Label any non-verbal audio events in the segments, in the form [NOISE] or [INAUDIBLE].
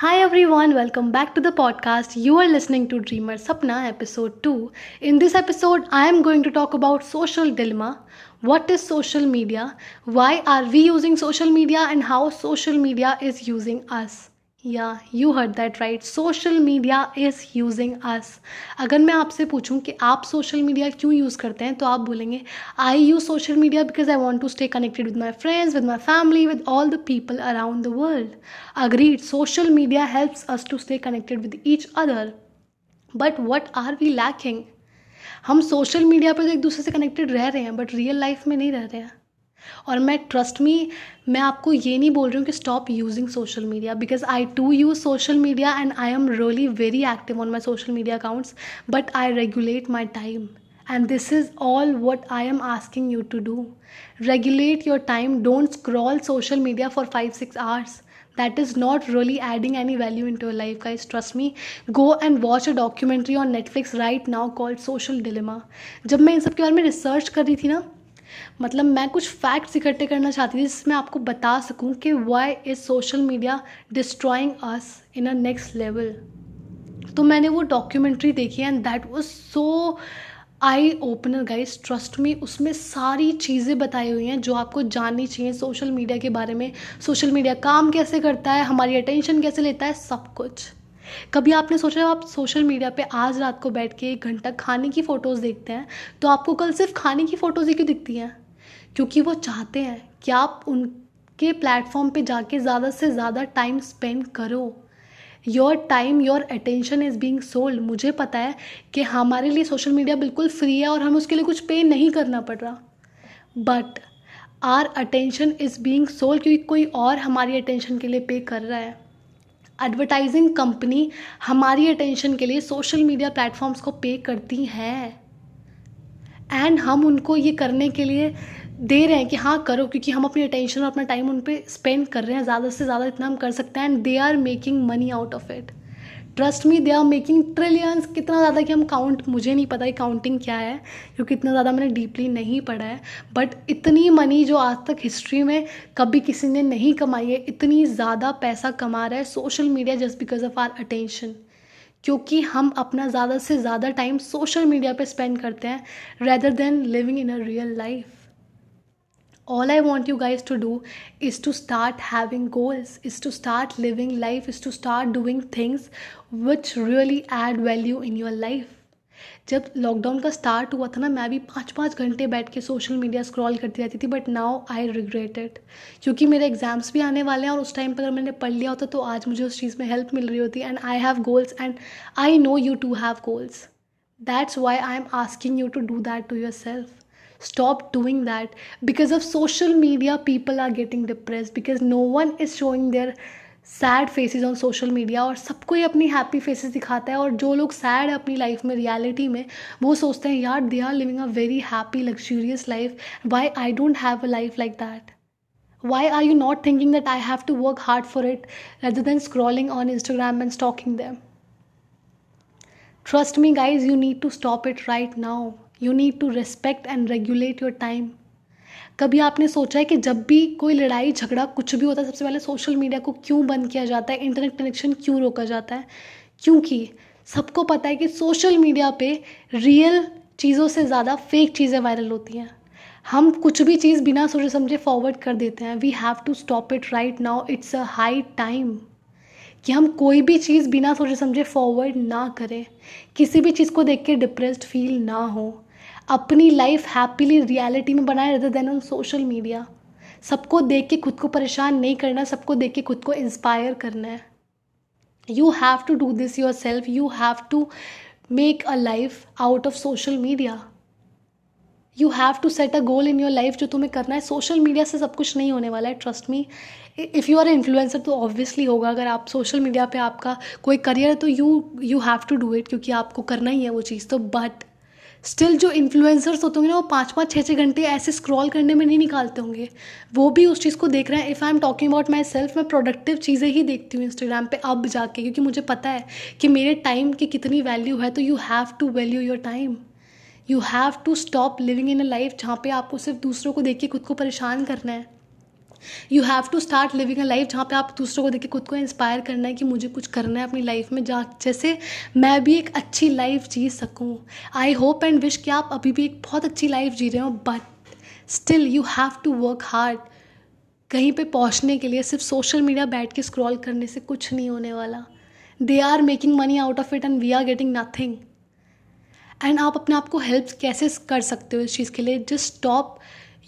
Hi everyone, welcome back to the podcast. You are listening to Dreamer Sapna episode 2. In this episode, I am going to talk about social dilemma. What is social media? Why are we using social media and how social media is using us? या you heard that right social media is using us अगर मैं आपसे पूछूँ कि आप social media क्यों use करते हैं तो आप बोलेंगे I use social media because I want to stay connected with my friends with my family with all the people around the world agreed social media helps us to stay connected with each other but what are we lacking हम social media पर तो एक दूसरे से connected रह रहे हैं but real life में नहीं रह रहे हैं। और मैं ट्रस्ट मी मैं आपको ये नहीं बोल रही हूँ कि stop using social media because I to use social media and I am really very active on my social media accounts but I regulate my time and this is all what I am asking you to do regulate your time don't scroll social media for five six hours that is not really adding any value into your life, guys. Trust me. Go and watch a documentary on netflix right now called social dilemma. जब मैं इन सब के बारे में research कर रही थी ना मतलब मैं कुछ फैक्ट्स इकट्ठे करना चाहती थी जिसमें आपको बता सकूँ कि why is social media destroying us in a next level तो मैंने वो डॉक्यूमेंट्री देखी and that was so eye opener guys trust me उसमें सारी चीज़ें बताई हुई हैं जो आपको जाननी चाहिए सोशल मीडिया के बारे में। सोशल मीडिया काम कैसे करता है, हमारी अटेंशन कैसे लेता है, सब कुछ। कभी आपने सोचा आप सोशल मीडिया पे आज रात को बैठ के एक घंटा खाने की फ़ोटोज़ देखते हैं? तो आपको कल सिर्फ़ खाने की फ़ोटोज़ ही क्यों दिखती हैं? क्योंकि वो चाहते हैं कि आप उनके प्लेटफॉर्म पे जाके ज़्यादा से ज़्यादा टाइम स्पेंड करो। Your time your attention is being sold मुझे पता है कि हमारे लिए सोशल मीडिया बिल्कुल फ्री है और हमें उसके लिए कुछ पे नहीं करना पड़ रहा। But our attention is being sold क्योंकि कोई और हमारी अटेंशन के लिए पे कर रहा है। एडवर्टाइजिंग कंपनी हमारी अटेंशन के लिए सोशल मीडिया प्लेटफॉर्म्स को पे करती हैं। एंड हम उनको ये करने के लिए दे रहे हैं कि हाँ करो, क्योंकि हम अपनी अटेंशन और अपना टाइम उन पर स्पेंड कर रहे हैं। ज़्यादा से ज़्यादा इतना हम कर सकते हैं and they are making money out of it trust me they are making trillions कितना ज़्यादा कि हम काउंट मुझे नहीं पता कि काउंटिंग क्या है, क्योंकि इतना ज़्यादा मैंने डीपली नहीं पढ़ा है. बट इतनी मनी जो आज तक हिस्ट्री में कभी किसी ने नहीं कमाई है, इतनी ज़्यादा पैसा कमा रहा है social media just because of our attention क्योंकि हम अपना ज़्यादा से ज़्यादा टाइम सोशल मीडिया पे स्पेंड करते हैं rather than living in a real life all i want you guys to do is to start having goals, is to start living life, is to start doing things which really add value in your life. जब lockdown का start हुआ था ना, मैं भी पाँच पाँच घंटे बैठ के सोशल मीडिया स्क्रॉल करती रहती थी but now I regret it क्योंकि मेरे एग्ज़ाम्स भी आने वाले हैं और उस टाइम पर अगर मैंने पढ़ लिया होता तो आज मुझे उस चीज़ में हेल्प मिल रही होती and I have goals and I know you to have goals that's why I am asking you to do that to yourself stop doing that because of social media people are getting depressed because no one is showing their sad faces on social media और सबको ही अपनी happy faces दिखाता है और जो लोग sad है अपनी लाइफ में रियलिटी में वो सोचते हैं यार they are living a very happy luxurious life why I don't have a life like that why are you not thinking that i have to work hard for it rather than scrolling on instagram and stalking them trust me guys you need to stop it right now you need to respect and regulate your time कभी आपने सोचा है कि जब भी कोई लड़ाई, झगड़ा कुछ भी होता है, सबसे पहले सोशल मीडिया को क्यों बंद किया जाता है? इंटरनेट कनेक्शन क्यों रोका जाता है? क्योंकि सबको पता है कि सोशल मीडिया पे रियल चीज़ों से ज़्यादा फेक चीज़ें वायरल होती हैं। हम कुछ भी चीज़ बिना सोचे समझे फॉरवर्ड कर देते हैं। We have to stop it right now it's a high time कि हम कोई भी चीज़ बिना सोचे समझे फॉरवर्ड ना करें। किसी भी चीज़ को देख के डिप्रेस्ड फील ना हो। अपनी लाइफ हैप्पीली रियलिटी में बनाए रहते देन ऑन सोशल मीडिया सबको देख के खुद को परेशान नहीं करना, सबको देख के खुद को इंस्पायर करना है. You have to do this yourself you have to make a life out of social media you have to set a goal in your life जो तुम्हें करना है. सोशल मीडिया से सब कुछ नहीं होने वाला है trust me if you are influencer तो ऑब्वियसली होगा. अगर आप सोशल मीडिया पे आपका कोई करियर है तो you you have to do it क्योंकि आपको करना ही है वो चीज़ तो बट स्टिल जो इन्फ्लुएंसर्स होते होंगे ना, वो पाँच पाँच छः छः घंटे ऐसे स्क्रॉल करने में नहीं निकालते होंगे। वो भी उस चीज़ को देख रहे हैं। If I am talking about myself मैं प्रोडक्टिव चीज़ें ही देखती हूँ इंस्टाग्राम पे अब जाके, क्योंकि मुझे पता है कि मेरे टाइम की कितनी वैल्यू है तो you have to value your time you have to stop living in a life जहाँ पे आपको सिर्फ़ दूसरों को देख के खुद को परेशान करना है। You have to start living a life जहाँ पे आप दूसरों को देख के खुद को इंस्पायर करना है कि मुझे कुछ करना है अपनी लाइफ में, जहाँ जैसे मैं भी एक अच्छी लाइफ जी सकूँ। आई होप एंड विश कि आप अभी भी एक बहुत अच्छी लाइफ जी रहे हो but still you have to work hard कहीं पे पहुँचने के लिए सिर्फ़ सोशल मीडिया बैठ के स्क्रॉल करने से कुछ नहीं होने वाला। They are making money out of it and we are getting nothing and आप अपने आप को हेल्प कैसे कर सकते हो इस चीज़ के लिए? Just stop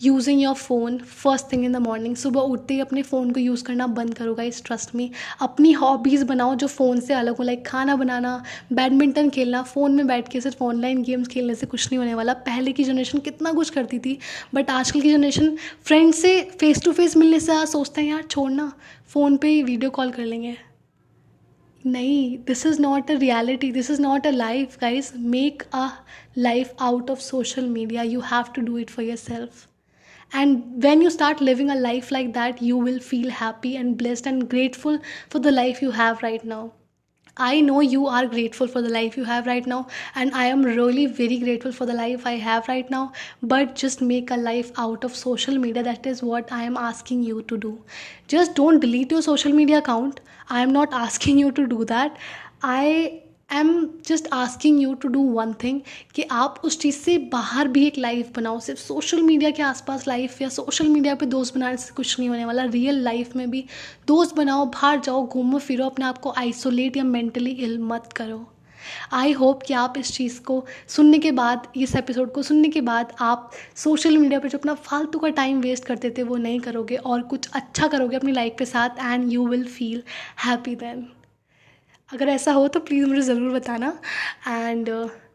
using your phone first thing in the morning सुबह उठते ही अपने फ़ोन को यूज़ करना बंद करो इस ट्रस्ट में अपनी हॉबीज़ बनाओ जो फ़ोन से अलग हो लाइक खाना बनाना बैडमिंटन खेलना फ़ोन में बैठ के सिर्फ़ ऑनलाइन गेम्स खेलने से कुछ नहीं होने वाला। पहले की जनरेशन कितना कुछ करती थी बट आजकल की जनरेशन फ्रेंड से फेस टू फेस मिलने से सोचते हैं, यार छोड़ना फ़ोन पे ही वीडियो कॉल कर लेंगे. नहीं this is not a reality this is not a life guys make a life out of social media you have to do it for yourself and when you start living a life like that you will feel happy and blessed and grateful for the life you have right now I know you are grateful for the life you have right now, and I am really very grateful for the life I have right now. But just make a life out of social media. That is what I am asking you to do. Just don't delete your social media account. I am not [LAUGHS] asking you to do that. I I am just asking you to do one thing कि आप उस चीज़ से बाहर भी एक life बनाओ। सिर्फ़ social media के आसपास लाइफ या सोशल मीडिया पे दोस्त बनाने से कुछ नहीं होने वाला। रियल लाइफ में भी दोस्त बनाओ, बाहर जाओ, घूमो, फिरो, अपने आप को आइसोलेट या मेंटली इल मत करो। आई होप कि आप इस चीज़ को सुनने के बाद, इस एपिसोड को सुनने के बाद आप सोशल मीडिया पर जो अपना फालतू का टाइम वेस्ट करते थे, वो नहीं करोगे और कुछ अच्छा करोगे अपनी लाइफ के साथ and you will feel happy then अगर ऐसा हो तो प्लीज़ मुझे ज़रूर बताना. And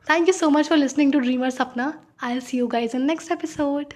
thank you so much for listening to dreamer Sapna I see you guys in next episode